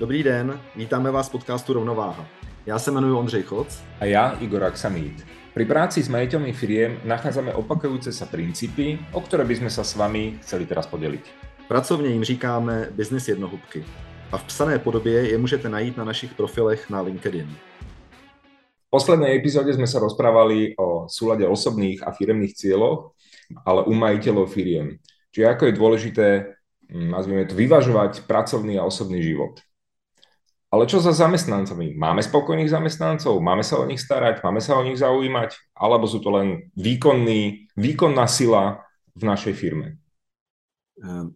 Dobrý den, vítáme vás v podcastu Rovnováha. Já se jmenuji Ondřej Choc. A já Igor Aksamít. Pri práci s majiteľmi firiem nachádzame opakujúce sa princípy, o ktoré by sme sa s vami chceli teraz podeliť. Pracovně jim říkáme business jednohubky. A v psané podobě je můžete najít na našich profilech na LinkedIn. V poslednej epizóde sme sa rozprávali o súlade osobných a firemných cieľoch, ale u majiteľov firiem. Čiže ako je dôležité, hm, nazvime to, vyvažovať pracovný a osobný život. Ale čo za zamestnancami? Máme spokojných zamestnancov? Máme sa o nich starať? Máme sa o nich zaujímať? Alebo sú to len výkonný, výkonná sila v našej firme? Ehm,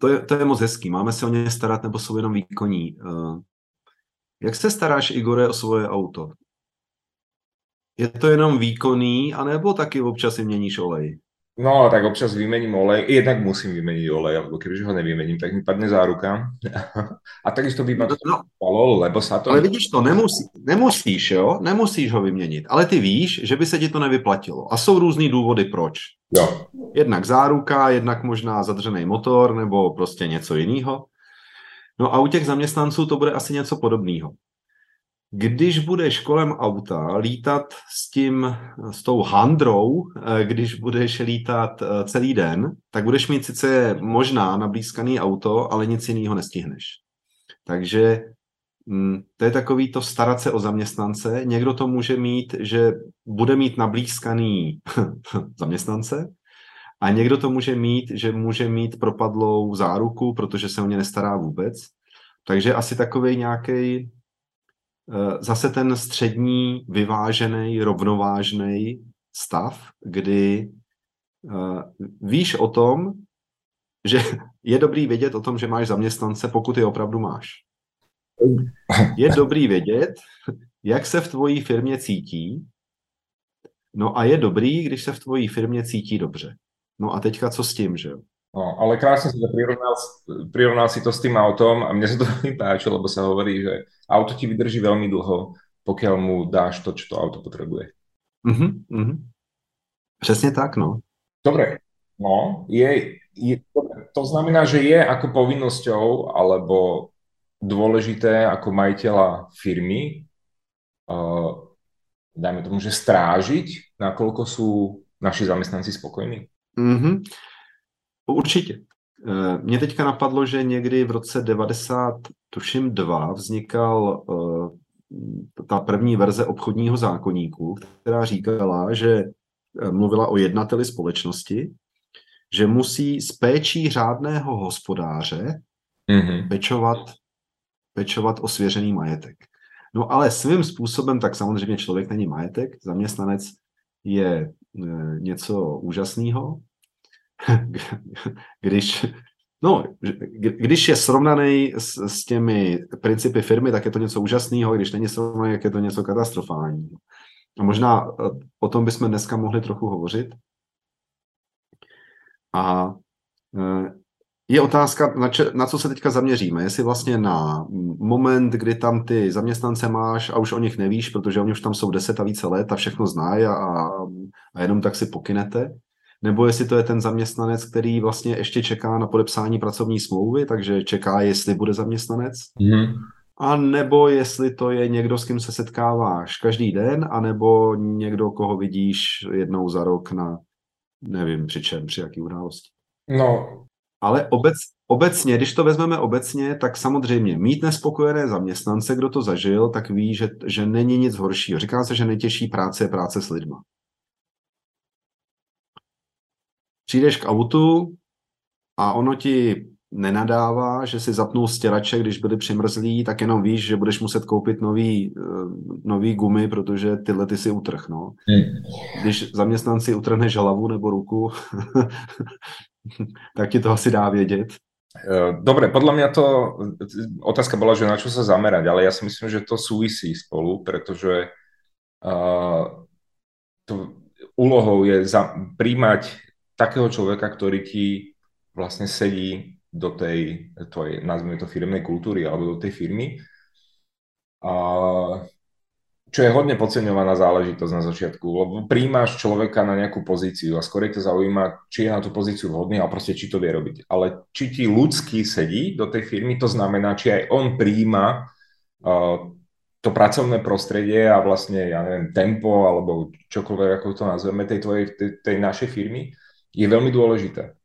to je, to je moc hezký. Máme se o ně starat nebo jsou jenom výkonní? Ehm, jak se staráš, Igore, o svoje auto? Je to jenom výkonný, anebo taky občas si měníš olej? No, tak občas vymením olej, jednak musím vymeniť olej, lebo kebyže ho nevymením, tak mi padne záruka. A takisto by ma to no, stalo, lebo sa to... Ale vidíš to, nemusí, nemusíš, jo? Nemusíš ho vyměnit, ale ty víš, že by se ti to nevyplatilo. A jsou různý důvody, proč. Jo. Jednak záruka, jednak možná zadřený motor, nebo prostě něco jiného. No a u těch zaměstnanců to bude asi něco podobného když budeš kolem auta lítat s tím, s tou handrou, eh, když budeš lítat eh, celý den, tak budeš mít sice možná nablízkaný auto, ale nic jiného nestihneš. Takže mm, to je takový to starat se o zaměstnance. Někdo to může mít, že bude mít nablízkaný zaměstnance a někdo to může mít, že může mít propadlou záruku, protože se o ně nestará vůbec. Takže asi takový nějaký zase ten střední, vyvážený, rovnovážný stav, kdy eh, víš o tom, že je dobrý vědět o tom, že máš zaměstnance, pokud je opravdu máš. Je dobrý vědět, jak se v tvojí firmě cítí, no a je dobrý, když se v tvojí firmě cítí dobře. No a teďka co s tím, že jo? No, ale krásne si to prirovnal, prirovnal si to s tým autom a mne sa to veľmi páči, lebo sa hovorí, že auto ti vydrží veľmi dlho, pokiaľ mu dáš to, čo to auto potrebuje. Mm-hmm, mm-hmm. Přesně tak, no. Dobre, no, je, je, to znamená, že je ako povinnosťou alebo dôležité ako majiteľa firmy, uh, dajme tomu, že strážiť, nakoľko sú naši zamestnanci spokojní? Mm-hmm. Určitě. Eh, mně teďka napadlo, že někdy v roce 90, tuším dva, vznikal uh, ta první verze obchodního zákoníku, která říkala, že eh, mluvila o jednateli společnosti, že musí s péčí řádného hospodáře mm-hmm. pečovat, pečovat o svěřený majetek. No ale svým způsobem, tak samozřejmě člověk není majetek, zaměstnanec je něco úžasného, když, no, když je srovnaný s, s těmi principy firmy, tak je to něco úžasného, když není srovnaný, tak je to něco katastrofálního. A možná eh, o tom bychom dneska mohli trochu hovořit. A eh, je otázka, na, če, na co se teďka zaměříme. Jestli vlastně na moment, kdy tam ty zaměstnance máš a už o nich nevíš, protože oni už tam jsou deset a více let a všechno znají a, a jenom tak si pokynete, nebo jestli to je ten zaměstnanec, který vlastně ještě čeká na podepsání pracovní smlouvy, takže čeká, jestli bude zaměstnanec. Mm. A nebo jestli to je někdo, s kým se setkáváš každý den, anebo někdo, koho vidíš jednou za rok na, nevím při čem, při jaký události. No. Ale obec, obecně, když to vezmeme obecně, tak samozřejmě mít nespokojené zaměstnance, kdo to zažil, tak ví, že, že není nic horšího. Říká se, že nejtěžší práce je práce s lidma. Přijdeš k autu a ono ti nenadává, že si zapnul stěrače, když byly přimrzlí, tak jenom víš, že budeš muset koupit nový, uh, nový gumy, protože tyhle ty si utrh, no. Hmm. Když zaměstnanci utrhneš hlavu nebo ruku, tak ti to asi dá vědět. Eh, dobre, podľa mňa to, otázka bola, že na čo sa zamerať, ale ja si myslím, že to súvisí spolu, pretože uh, to úlohou je za, príjmať takého človeka, ktorý ti vlastne sedí do tej tvojej, nazvime to firmnej kultúry alebo do tej firmy. A čo je hodne podceňovaná záležitosť na začiatku, lebo príjmaš človeka na nejakú pozíciu a skôr ťa zaujíma, či je na tú pozíciu vhodný a proste či to vie robiť. Ale či ti ľudský sedí do tej firmy, to znamená, či aj on príjma uh, to pracovné prostredie a vlastne, ja neviem, tempo alebo čokoľvek, ako to nazveme, tej, tvojej, tej, tej našej firmy, je veľmi dôležité.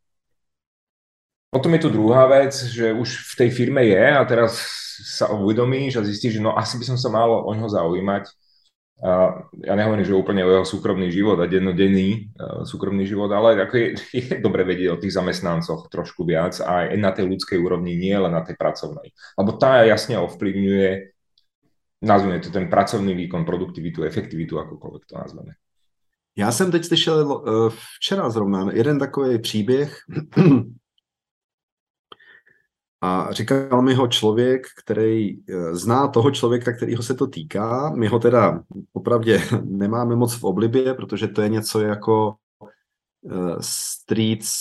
Potom je tu druhá vec, že už v tej firme je a teraz sa uvedomíš a zistíš, že no asi by som sa mal o ňoho zaujímať. A ja nehovorím, že úplne o jeho súkromný život a dennodenný súkromný život, ale ako je, je dobre vedieť o tých zamestnancoch trošku viac a aj na tej ľudskej úrovni, nie len na tej pracovnej. Lebo tá jasne ovplyvňuje, nazvime to ten pracovný výkon, produktivitu, efektivitu, akokoľvek to nazveme. Já jsem teď slyšel uh, včera zrovna jeden takový příběh, A říkal mi ho člověk, který eh, zná toho člověka, kterýho se to týká. My ho teda opravdu nemáme moc v oblibě, protože to je něco jako uh, Streets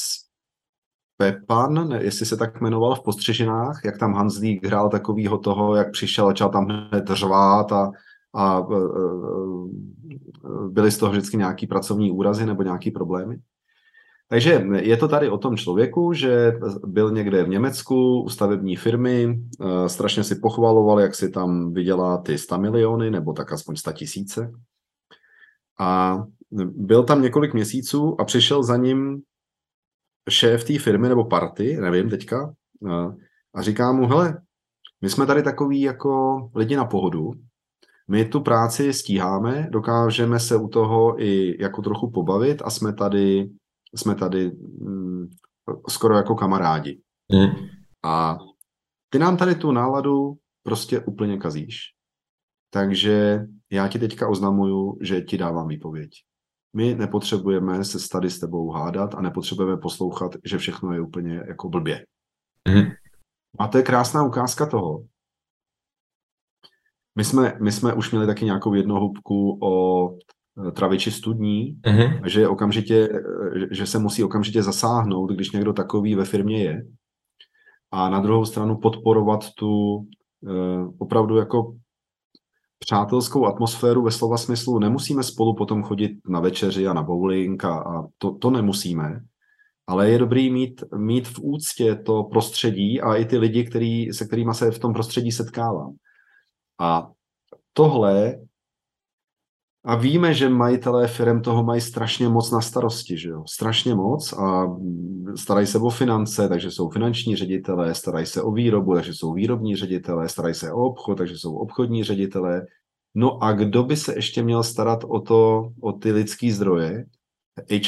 Pepan, jestli se tak jmenoval v postřežinách, jak tam Hanslík hrál takovýho toho, jak přišel, začal tam hned řvát a, a uh, byly z toho vždycky nějaký pracovní úrazy nebo nějaký problémy. Takže je to tady o tom člověku, že byl někde v Německu u stavební firmy, strašně si pochvaloval, jak si tam vydělá ty 100 miliony, nebo tak aspoň 100 tisíce. A byl tam několik měsíců a přišel za ním šéf té firmy nebo party, nevím teďka, a říká mu, hele, my jsme tady takový jako lidi na pohodu, my tu práci stíháme, dokážeme se u toho i jako trochu pobavit a jsme tady jsme tady mm, skoro jako kamarádi. Mm. A ty nám tady tu náladu prostě úplně kazíš. Takže já ti teďka oznamuju, že ti dávám výpověď. My nepotřebujeme se tady s tebou hádat a nepotřebujeme poslouchat, že všechno je úplně jako blbě. Mm. A to je krásná ukázka toho. My jsme, my jsme už měli taky nějakou jednohubku o Eh, traviči studní, uh-huh. že okamžitě, eh, že se musí okamžitě zasáhnout, když někdo takový ve firmě je. A na druhou stranu podporovat tu uh, opravdu jako přátelskou atmosféru ve slova smyslu. Nemusíme spolu potom chodit na večeři a na bowling a, a to, to nemusíme, ale je dobrý mít, mít v úctě to prostředí a i ty lidi, který, se kterými se v tom prostředí setkávám. A tohle a víme, že majitelé firm toho mají strašně moc na starosti, že jo? Strašně moc a starají se o finance, takže jsou finanční ředitelé, starají se o výrobu, takže jsou výrobní ředitelé, starají se o obchod, takže jsou obchodní ředitelé. No a kdo by se ještě měl starat o to, o ty lidský zdroje?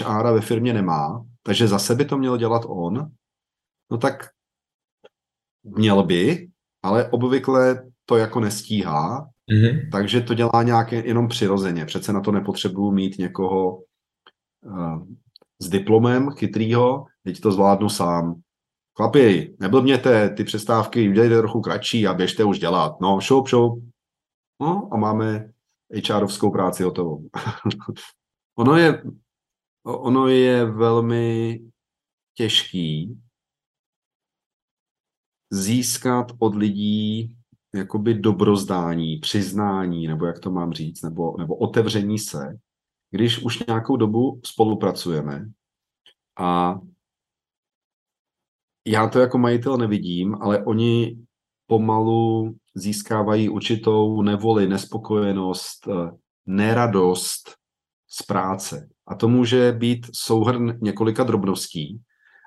HR ve firmě nemá, takže zase by to měl dělat on. No tak měl by, ale obvykle to jako nestíhá Mm-hmm. Takže to dělá nějak jenom přirozeně. Přece na to nepotřebuju mít někoho uh, s diplomem chytrýho, teď to zvládnu sám. Chlapi, neblbněte, ty přestávky udělejte trochu kratší a běžte už dělat. No, šoup, šoup. No a máme HRovskou práci hotovou. ono, je, ono je velmi těžký získat od lidí jakoby dobrozdání, přiznání, nebo jak to mám říct, nebo, nebo otevření se, když už nějakou dobu spolupracujeme a já to jako majitel nevidím, ale oni pomalu získávají určitou nevoli, nespokojenost, eh, neradost z práce. A to může být souhrn několika drobností,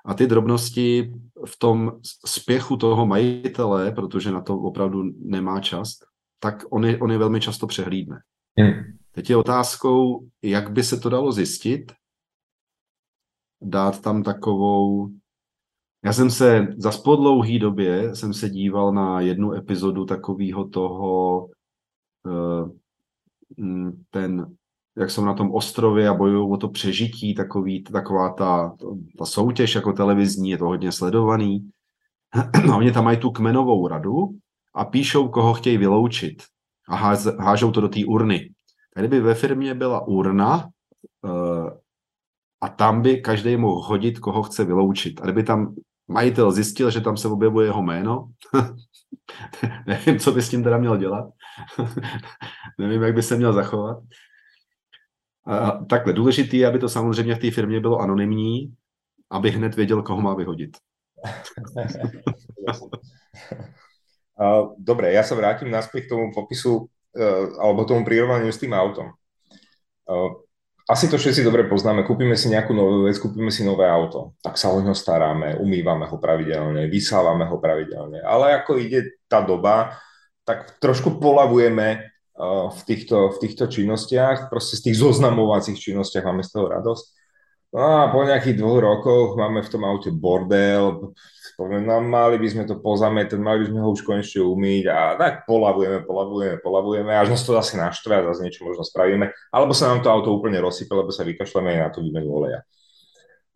a ty drobnosti v tom spěchu toho majitele, protože na to opravdu nemá čas, tak on je, on je velmi často přehlídne. Hmm. Teď je otázkou, jak by se to dalo zjistit, dát tam takovou... Já jsem se za spodlouhý době jsem se díval na jednu epizodu takového toho, eh, ten jak jsou na tom ostrově a bojují o to přežití, takový, taková ta, ta soutěž jako televizní, je to hodně sledovaný. A oni tam mají tu kmenovou radu a píšou, koho chtějí vyloučit a ház, hážou to do té urny. Tady by ve firmě byla urna uh, a tam by každý mohl hodit, koho chce vyloučit. A kdyby tam majitel zjistil, že tam se objevuje jeho jméno, nevím, co by s tím teda měl dělat, nevím, jak by se měl zachovat. Takhle, důležitý je, aby to samozřejmě v té firmě bylo anonymní, aby hned věděl, koho má vyhodit. Dobre, ja sa vrátim naspäť k tomu popisu uh, alebo tomu prirovnaniu s tým autom. Uh, asi to všetci dobre poznáme, kúpime si nejakú novú vec, kúpime si nové auto, tak sa o ňo staráme, umývame ho pravidelne, vysávame ho pravidelne, ale ako ide tá doba, tak trošku polavujeme v týchto, v týchto činnostiach, proste z tých zoznamovacích činnostiach máme z toho radosť No a po nejakých dvoch rokoch máme v tom aute bordel, no mali by sme to pozametať, mali by sme ho už konečne umýť a tak polavujeme, polavujeme, polavujeme, až nás to zase naštve a zase niečo možno spravíme, alebo sa nám to auto úplne rozsype, lebo sa vykašľame aj na tú výmenu oleja.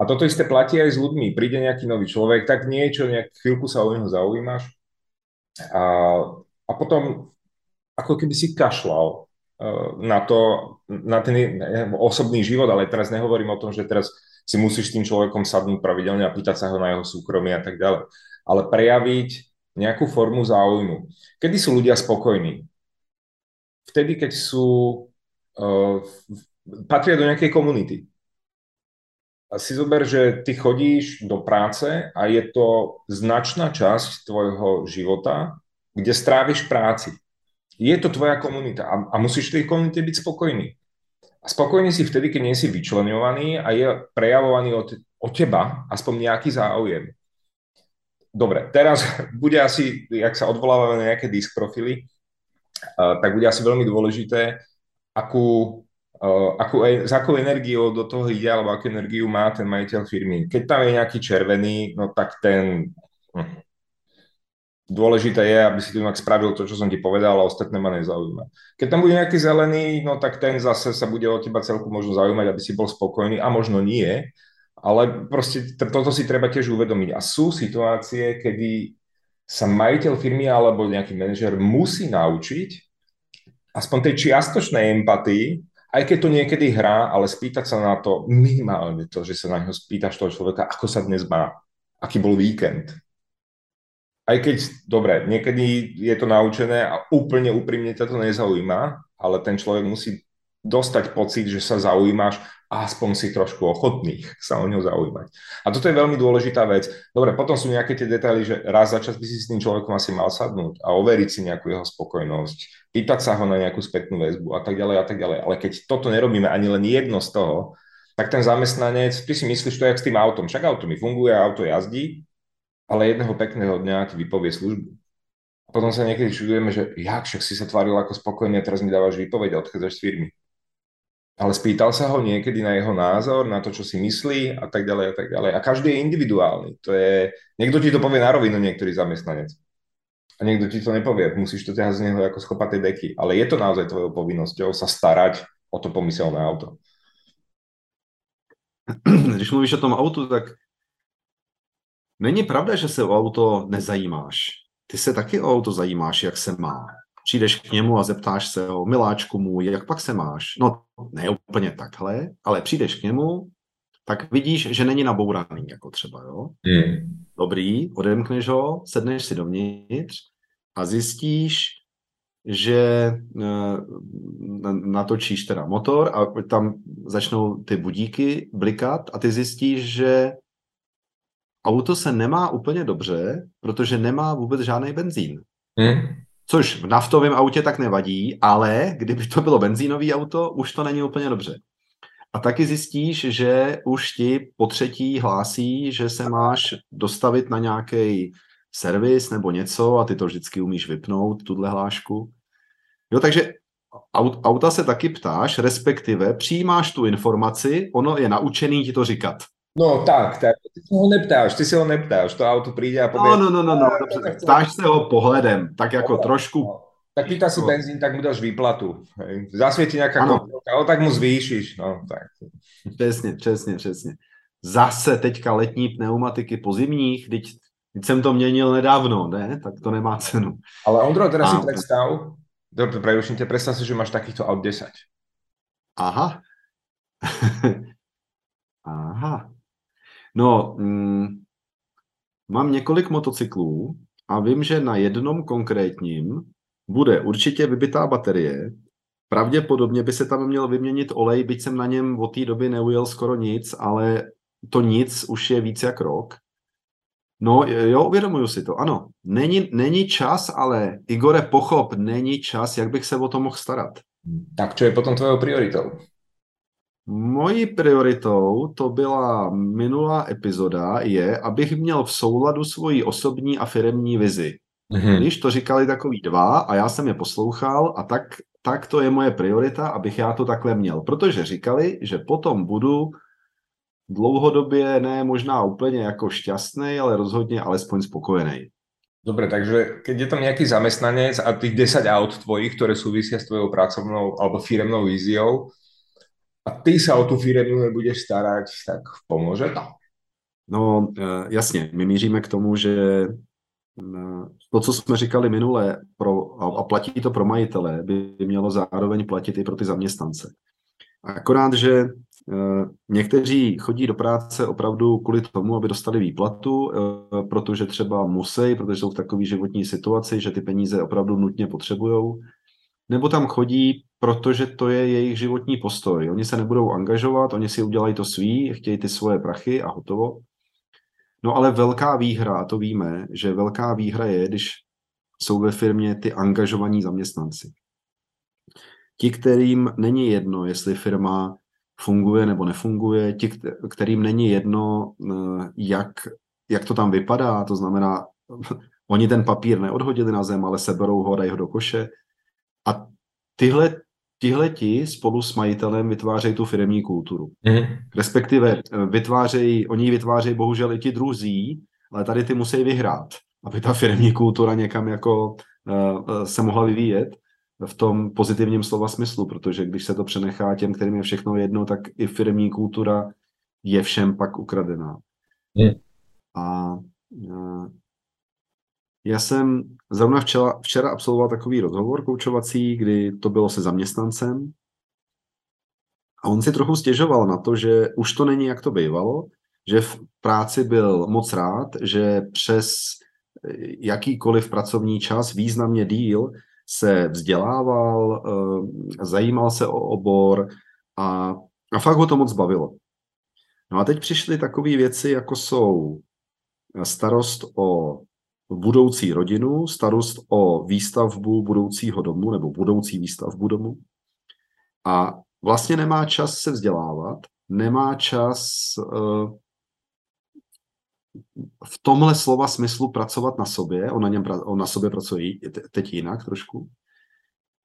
A toto isté platí aj s ľuďmi. Príde nejaký nový človek, tak niečo, nejak chvíľku sa o neho zaujímaš a, a potom ako keby si kašlal Eh, na to, na ten osobný život, ale teraz nehovorím o tom, že teraz si musíš s tým človekom sadnúť pravidelne a pýtať sa ho na jeho súkromie a tak ďalej, ale prejaviť nejakú formu záujmu. Kedy sú ľudia spokojní? Vtedy, keď sú, uh, patria do nejakej komunity. A si zober, že ty chodíš do práce a je to značná časť tvojho života, kde stráviš práci je to tvoja komunita a, a musíš v tej komunite byť spokojný. A spokojný si vtedy, keď nie si vyčlenovaný a je prejavovaný od, od teba aspoň nejaký záujem. Dobre, teraz bude asi, jak sa odvolávame na nejaké disk profily, uh, tak bude asi veľmi dôležité, akú, uh, akú, s akou energiou do toho ide, alebo akú energiu má ten majiteľ firmy. Keď tam je nejaký červený, no tak ten, hm, Dôležité je, aby si tu inak spravil to, čo som ti povedal, a ostatné ma nezaujíma. Keď tam bude nejaký zelený, no tak ten zase sa bude o teba celku možno zaujímať, aby si bol spokojný a možno nie, ale proste toto si treba tiež uvedomiť. A sú situácie, kedy sa majiteľ firmy alebo nejaký manažer musí naučiť aspoň tej čiastočnej empatii, aj keď to niekedy hrá, ale spýtať sa na to minimálne to, že sa na neho spýtaš toho človeka, ako sa dnes má, aký bol víkend, aj keď, dobre, niekedy je to naučené a úplne úprimne ťa to nezaujíma, ale ten človek musí dostať pocit, že sa zaujímaš a aspoň si trošku ochotný sa o ňo zaujímať. A toto je veľmi dôležitá vec. Dobre, potom sú nejaké tie detaily, že raz za čas by si s tým človekom asi mal sadnúť a overiť si nejakú jeho spokojnosť, pýtať sa ho na nejakú spätnú väzbu a tak ďalej a tak ďalej. Ale keď toto nerobíme ani len jedno z toho, tak ten zamestnanec, ty si myslíš to jak s tým autom. Však auto mi funguje, auto jazdí, ale jedného pekného dňa ti vypovie službu. A potom sa niekedy čudujeme, že jak, však si sa tváril ako spokojne, teraz mi dávaš výpoveď a odchádzaš z firmy. Ale spýtal sa ho niekedy na jeho názor, na to, čo si myslí a tak ďalej a tak ďalej. A každý je individuálny. To je... Niekto ti to povie na rovinu, niektorý zamestnanec. A niekto ti to nepovie. Musíš to ťahať z neho ako schopatej deky. Ale je to naozaj tvojou povinnosťou sa starať o to pomyselné auto. Když mluvíš o tom autu, tak Není pravda, že se o auto nezajímáš. Ty se taky o auto zajímáš, jak se má. Přijdeš k němu a zeptáš se o miláčku můj, jak pak se máš. No, ne úplně takhle, ale přijdeš k němu, tak vidíš, že není nabouraný, jako třeba, jo? Mm. Dobrý, odemkneš ho, sedneš si dovnitř a zjistíš, že eh, natočíš teda motor a tam začnou ty budíky blikat a ty zjistíš, že auto se nemá úplně dobře, protože nemá vůbec žádný benzín. Hmm. Což v naftovém autě tak nevadí, ale kdyby to bylo benzínový auto, už to není úplně dobře. A taky zjistíš, že už ti po třetí hlásí, že se máš dostavit na nějaký servis nebo něco a ty to vždycky umíš vypnout, tuhle hlášku. Jo, takže auta se taky ptáš, respektive přijímáš tu informaci, ono je naučený ti to říkat. No tak, tak. Ty si ho neptáš, ty si ho neptáš, to auto přijde a povie... No, no, no, no, no, dobře, tak ptáš se ho pohledem, tak jako no, trošku... No. Tak pýta si benzín, tak mu dáš výplatu. Nejaká kontrolka, ale tak mu zvýšiš. No, tak. Přesně, přesně, přesně. Zase teďka letní pneumatiky po zimních, teď, teď jsem to měnil nedávno, ne? Tak to nemá cenu. Ale Ondro, teraz a... si predstav, preruším tě, predstav si, že máš takýchto aut 10. Aha. Aha. No, mm, mám několik motocyklů a vím, že na jednom konkrétním bude určitě vybitá baterie, pravděpodobně by se tam měl vyměnit olej, byť jsem na něm od té doby neujel skoro nic, ale to nic už je víc jak rok. No jo, uvědomuju si to, ano. Není, není čas, ale Igore, pochop, není čas, jak bych se o to mohl starat. Tak čo je potom tvojou prioritou? Mojí prioritou, to byla minulá epizoda, je, abych měl v souladu svoji osobní a firemní vizi. Mm-hmm. Když to říkali takový dva a já jsem je poslouchal a tak, tak to je moje priorita, abych já to takhle měl. Protože říkali, že potom budu dlouhodobě ne možná úplně jako šťastný, ale rozhodně alespoň spokojený. Dobre, takže keď je tam nejaký zamestnanec a tých 10 aut tvojich, ktoré súvisia s tvojou pracovnou alebo firemnou víziou a ty sa o tú firemnú nebudeš starať, tak pomôže to? No e, jasně, my míříme k tomu, že to, co jsme říkali minule, pro, a platí to pro majitele, by mělo zároveň platit i pro ty zaměstnance. Akorát, že Eh, někteří chodí do práce opravdu kvůli tomu, aby dostali výplatu, eh, protože třeba musí, protože jsou v takové životní situaci, že ty peníze opravdu nutně potřebují. Nebo tam chodí, protože to je jejich životní postoj. Oni se nebudou angažovat, oni si udělají to svý, chtějí ty svoje prachy a hotovo. No ale velká výhra, a to víme, že velká výhra je, když jsou ve firmě ty angažovaní zaměstnanci. Ti, kterým není jedno, jestli firma funguje nebo nefunguje, ti, kterým není jedno, eh, jak, jak to tam vypadá, to znamená, oni ten papír neodhodili na zem, ale seberou ho, dají ho do koše. A tyhle, tyhle ti spolu s majitelem vytvářejí tu firmní kulturu. Mm. Respektive eh, vytvářejí, oni ji vytvářejí bohužel i ti druzí, ale tady ty musí vyhrát, aby ta firmní kultura někam jako uh, se mohla vyvíjet v tom pozitivním slova smyslu, protože když se to přenechá těm, kterým je všechno jedno, tak i firmní kultura je všem pak ukradená. Hmm. A já jsem zrovna včera, včera absolvoval takový rozhovor koučovací, kdy to bylo se zaměstnancem a on si trochu stěžoval na to, že už to není, jak to bývalo, že v práci byl moc rád, že přes jakýkoliv pracovní čas významně díl se vzdělával, eh, zajímal se o obor a, a fakt ho to moc bavilo. No a teď přišly takové věci, jako jsou starost o budoucí rodinu, starost o výstavbu budoucího domu nebo budoucí výstavbu domu. A vlastně nemá čas se vzdělávat, nemá čas uh, v tomhle slova smyslu pracovat na sobě, on na, něm, on na sobě pracuje teď jinak trošku,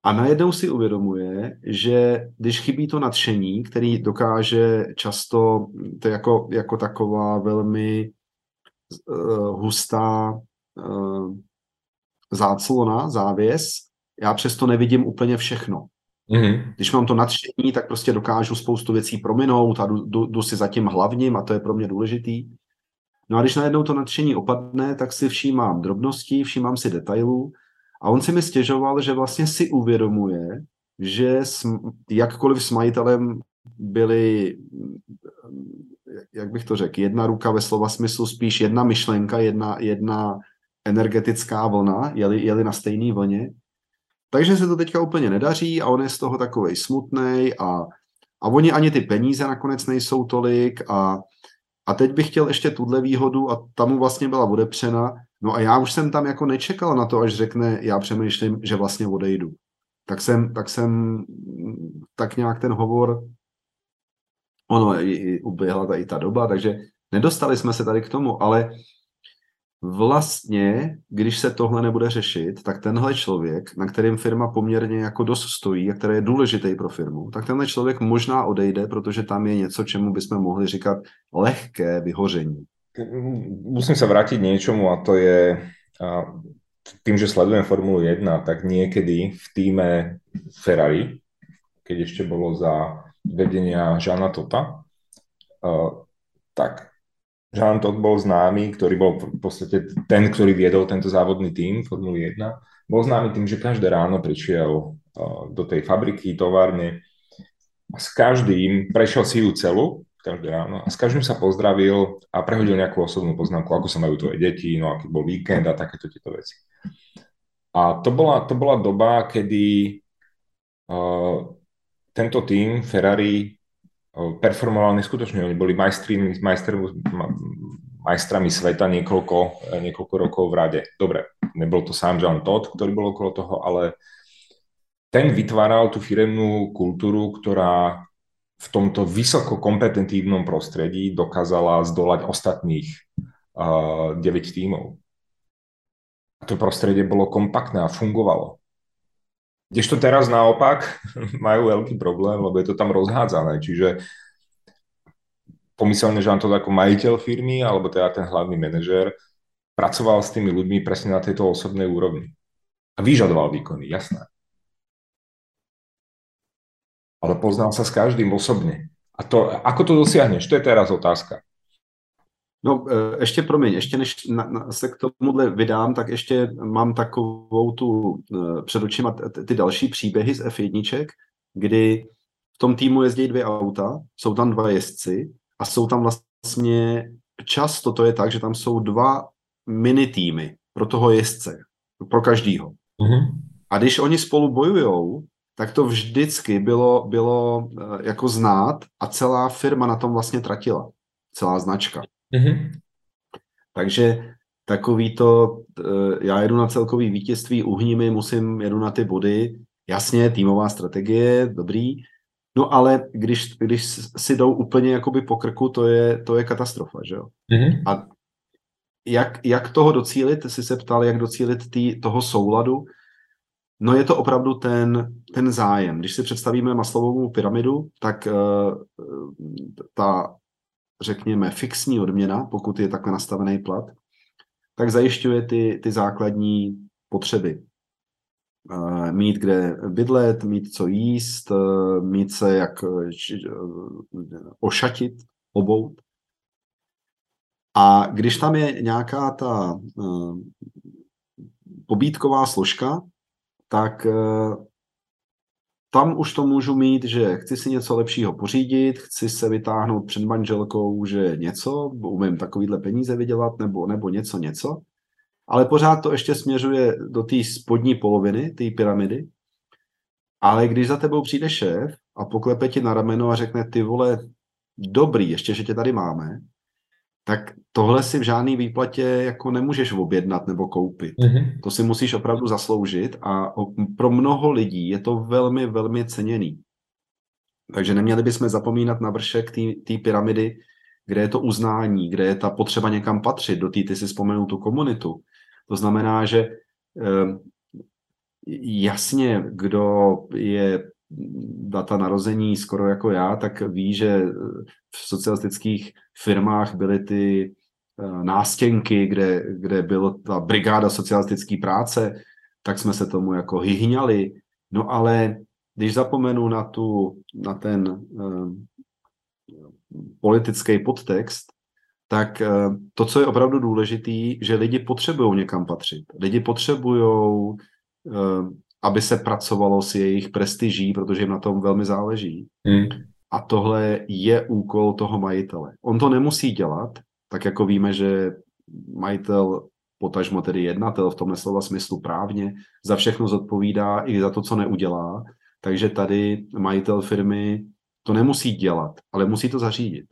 a najednou si uvědomuje, že když chybí to nadšení, který dokáže často, to je jako, jako taková velmi uh, hustá záclona, závěs, já přesto nevidím úplně všechno. Mm-hmm. Když mám to nadšení, tak prostě dokážu spoustu věcí prominout a jdu, jdu, jdu si za tím hlavním a to je pro mě důležitý. No a když najednou to nadšení opadne, tak si všímám drobností, všímám si detailů a on si mi stěžoval, že vlastně si uvědomuje, že s, jakkoliv s majitelem byly, jak bych to řekl, jedna ruka ve slova smyslu, spíš jedna myšlenka, jedna, jedna energetická vlna, jeli, jeli na stejné vlně. Takže se to teďka úplně nedaří a on je z toho takovej smutný a, a oni ani ty peníze nakonec nejsou tolik a a teď bych chtěl ještě tuhle výhodu a tam mu vlastně byla odepřena. No a já už jsem tam jako nečekal na to, až řekne, já přemýšlím, že vlastně odejdu. Tak jsem, tak jsem, tak nějak ten hovor, ono, uběhla ta, i ta doba, takže nedostali jsme se tady k tomu, ale vlastně, když se tohle nebude řešit, tak tenhle člověk, na kterým firma poměrně jako dost stojí a který je důležitý pro firmu, tak tenhle člověk možná odejde, protože tam je něco, čemu bychom mohli říkat lehké vyhoření. Musím se vrátit něčemu a to je tým, že sledujem Formulu 1, tak niekedy v týme Ferrari, keď ešte bolo za vedenia Žana Tota, tak Jean Todt bol známy, ktorý bol v podstate ten, ktorý viedol tento závodný tým Formuly 1, bol známy tým, že každé ráno prišiel do tej fabriky, továrne a s každým prešiel si ju celú, každé ráno, a s každým sa pozdravil a prehodil nejakú osobnú poznámku, ako sa majú tvoje deti, no aký bol víkend a takéto tieto veci. A to bola, to bola doba, kedy uh, tento tým Ferrari performoval neskutočne. Oni boli majstri, majster, majstrami sveta niekoľko, niekoľko rokov v rade. Dobre, nebol to sám John Todd, ktorý bol okolo toho, ale ten vytváral tú firemnú kultúru, ktorá v tomto vysoko kompetentívnom prostredí dokázala zdolať ostatných uh, 9 tímov. A to prostredie bolo kompaktné a fungovalo. Kdežto teraz naopak majú veľký problém, lebo je to tam rozhádzané. Čiže pomyselne, že on to ako majiteľ firmy, alebo teda ten hlavný manažer, pracoval s tými ľuďmi presne na tejto osobnej úrovni. A vyžadoval výkony, jasné. Ale poznal sa s každým osobne. A to, ako to dosiahneš, to je teraz otázka. No, e, ještě promiň, ještě než na, na, se k tomuhle vydám, tak ještě mám takovou tu e, před očima ty další příběhy z F1, kdy v tom týmu jezdí dvě auta, jsou tam dva jezdci a jsou tam vlastně často to je tak, že tam jsou dva mini týmy pro toho jezdce, pro každýho. Mm-hmm. A když oni spolu bojujou, tak to vždycky bylo, bylo e, jako znát a celá firma na tom vlastně tratila. Celá značka. Mm-hmm. Takže takový to, e, já jedu na celkový vítězství, uhni mi, musím, jedu na ty body, jasně, týmová strategie, dobrý, no ale když, když si jdou úplně jakoby po krku, to je, to je katastrofa, že jo? Mm-hmm. A jak, jak toho docílit, jsi se ptal, jak docílit tý, toho souladu, no je to opravdu ten, ten zájem. Když si představíme maslovou pyramidu, tak uh, ta řekněme, fixní odměna, pokud je takhle nastavený plat, tak zajišťuje ty, ty základní potřeby. Uh, mít kde bydlet, mít co jíst, uh, mít se jak uh, ošatit, obout. A když tam je nějaká ta pobítková složka, tak tam už to můžu mít, že chci si něco lepšího pořídit, chci se vytáhnout před manželkou, že něco, umím takovýhle peníze vydělat, nebo, nebo něco, něco. Ale pořád to ještě směřuje do té spodní poloviny, té pyramidy. Ale když za tebou přijde šéf a poklepe ti na rameno a řekne, ty vole, dobrý, ještě, že tě tady máme, tak tohle si v žádné výplatě jako nemůžeš objednat nebo koupit. Mm-hmm. To si musíš opravdu zasloužit a pro mnoho lidí je to velmi, velmi ceněný. Takže neměli bychom zapomínat na vršek té pyramidy, kde je to uznání, kde je ta potřeba někam patřit, do té ty si vzpomenul tu komunitu. To znamená, že eh, jasně, kdo je data narození skoro jako já, tak ví, že v socialistických firmách byly ty eh, nástěnky, kde, kde byla ta brigáda socialistické práce, tak jsme se tomu jako hyhňali. No ale když zapomenu na, tu, na ten uh, politický podtext, tak to, co je opravdu důležitý, že lidi potřebují někam patřit. Lidi potřebují aby se pracovalo s jejich prestiží, protože jim na tom velmi záleží. Hmm. A tohle je úkol toho majitele. On to nemusí dělat, tak jako víme, že majitel, potažmo tedy jednatel v tomhle slova smyslu právně, za všechno zodpovídá i za to, co neudělá. Takže tady majitel firmy to nemusí dělat, ale musí to zařídit.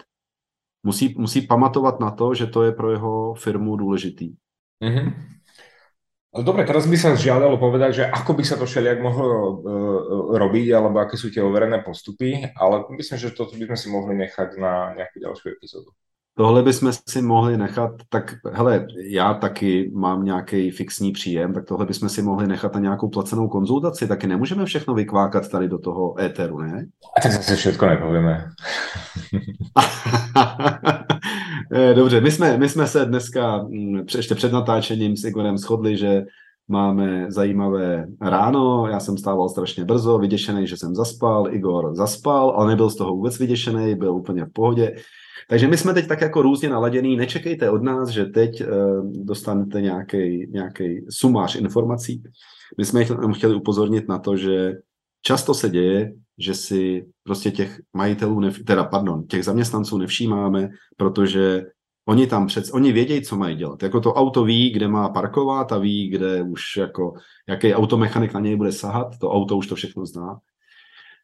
Musí, musí pamatovat na to, že to je pro jeho firmu důležitý. Mm-hmm. Dobre, teraz by sa žiadalo povedať, že ako by sa to všelijak mohlo uh, robiť, alebo aké sú tie overené postupy, ale myslím, že toto by sme si mohli nechať na nejakú ďalšiu epizódu. Tohle bychom si mohli nechat, tak hele, já taky mám nějaký fixní příjem, tak tohle bychom si mohli nechat na nějakou placenou konzultaci, taky nemůžeme všechno vykvákat tady do toho éteru, ne? A tak zase všechno nepovíme. Eh, dobře, my jsme, my jsme se dneska mm, ještě před natáčením s Igorem shodli, že máme zajímavé ráno, já jsem stával strašně brzo, vyděšený, že jsem zaspal, Igor zaspal, ale nebyl z toho vůbec vyděšený, byl úplně v pohodě. Takže my jsme teď tak jako různě naladěný, nečekejte od nás, že teď uh, dostanete nějaký sumář informací. My jsme chtěli upozornit na to, že často se děje, že si prostě těch majitelů, nev, teda pardon, těch zaměstnanců nevšímáme, protože Oni tam před, oni vědějí, co mají dělat. Jako to auto ví, kde má parkovat a ví, kde už jako, jaký automechanik na něj bude sahat, to auto už to všechno zná.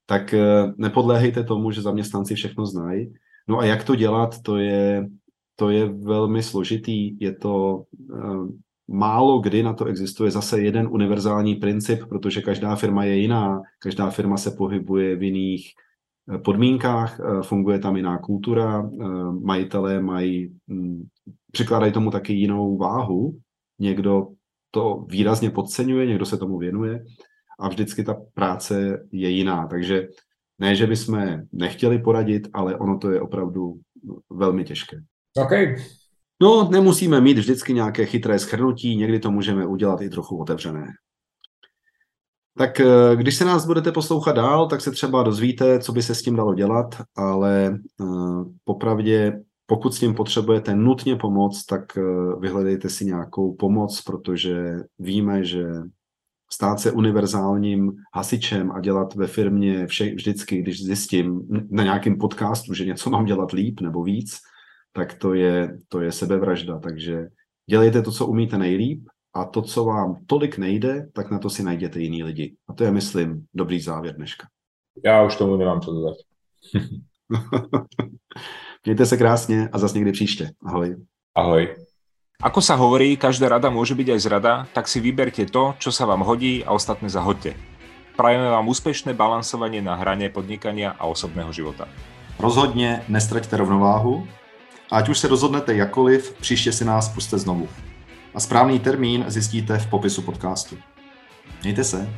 Tak eh, nepodléhejte tomu, že zaměstnanci všechno znají. No a jak to dělat, to je, to je velmi složitý. Je to, eh, málo kdy na to existuje zase jeden univerzální princip, protože každá firma je jiná, každá firma se pohybuje v jiných eh, podmínkách, eh, funguje tam jiná kultura, majitelé mají, hm, překládají tomu taky jinou váhu, někdo to výrazně podceňuje, někdo se tomu věnuje a vždycky ta práce je jiná, takže ne, že bychom nechtěli poradit, ale ono to je opravdu velmi těžké. OK. No, nemusíme mít vždycky nějaké chytré schrnutí, někdy to můžeme udělat i trochu otevřené. Tak eh, když se nás budete poslouchat dál, tak se třeba dozvíte, co by se s tím dalo dělat, ale uh, popravdě, pokud s tím potřebujete nutně pomoc, tak uh, vyhledejte si nějakou pomoc, protože víme, že stát se univerzálním hasičem a dělat ve firmě vše, vždycky, když zjistím na nějakém podcastu, že něco mám dělat líp nebo víc, tak to je, to je sebevražda. Takže dělejte to, co umíte nejlíp a to, co vám tolik nejde, tak na to si najděte jiný lidi. A to je, myslím, dobrý závěr dneška. Já už tomu nemám co dodat. Mějte se krásně a zase někdy příště. Ahoj. Ahoj. Ako sa hovorí, každá rada môže byť aj zrada, tak si vyberte to, čo sa vám hodí a ostatné zahoďte. Prajeme vám úspešné balansovanie na hrane podnikania a osobného života. Rozhodně nestraťte rovnováhu ať už se rozhodnete jakoliv, příště si nás puste znovu. A správný termín zjistíte v popisu podcastu. Mějte se.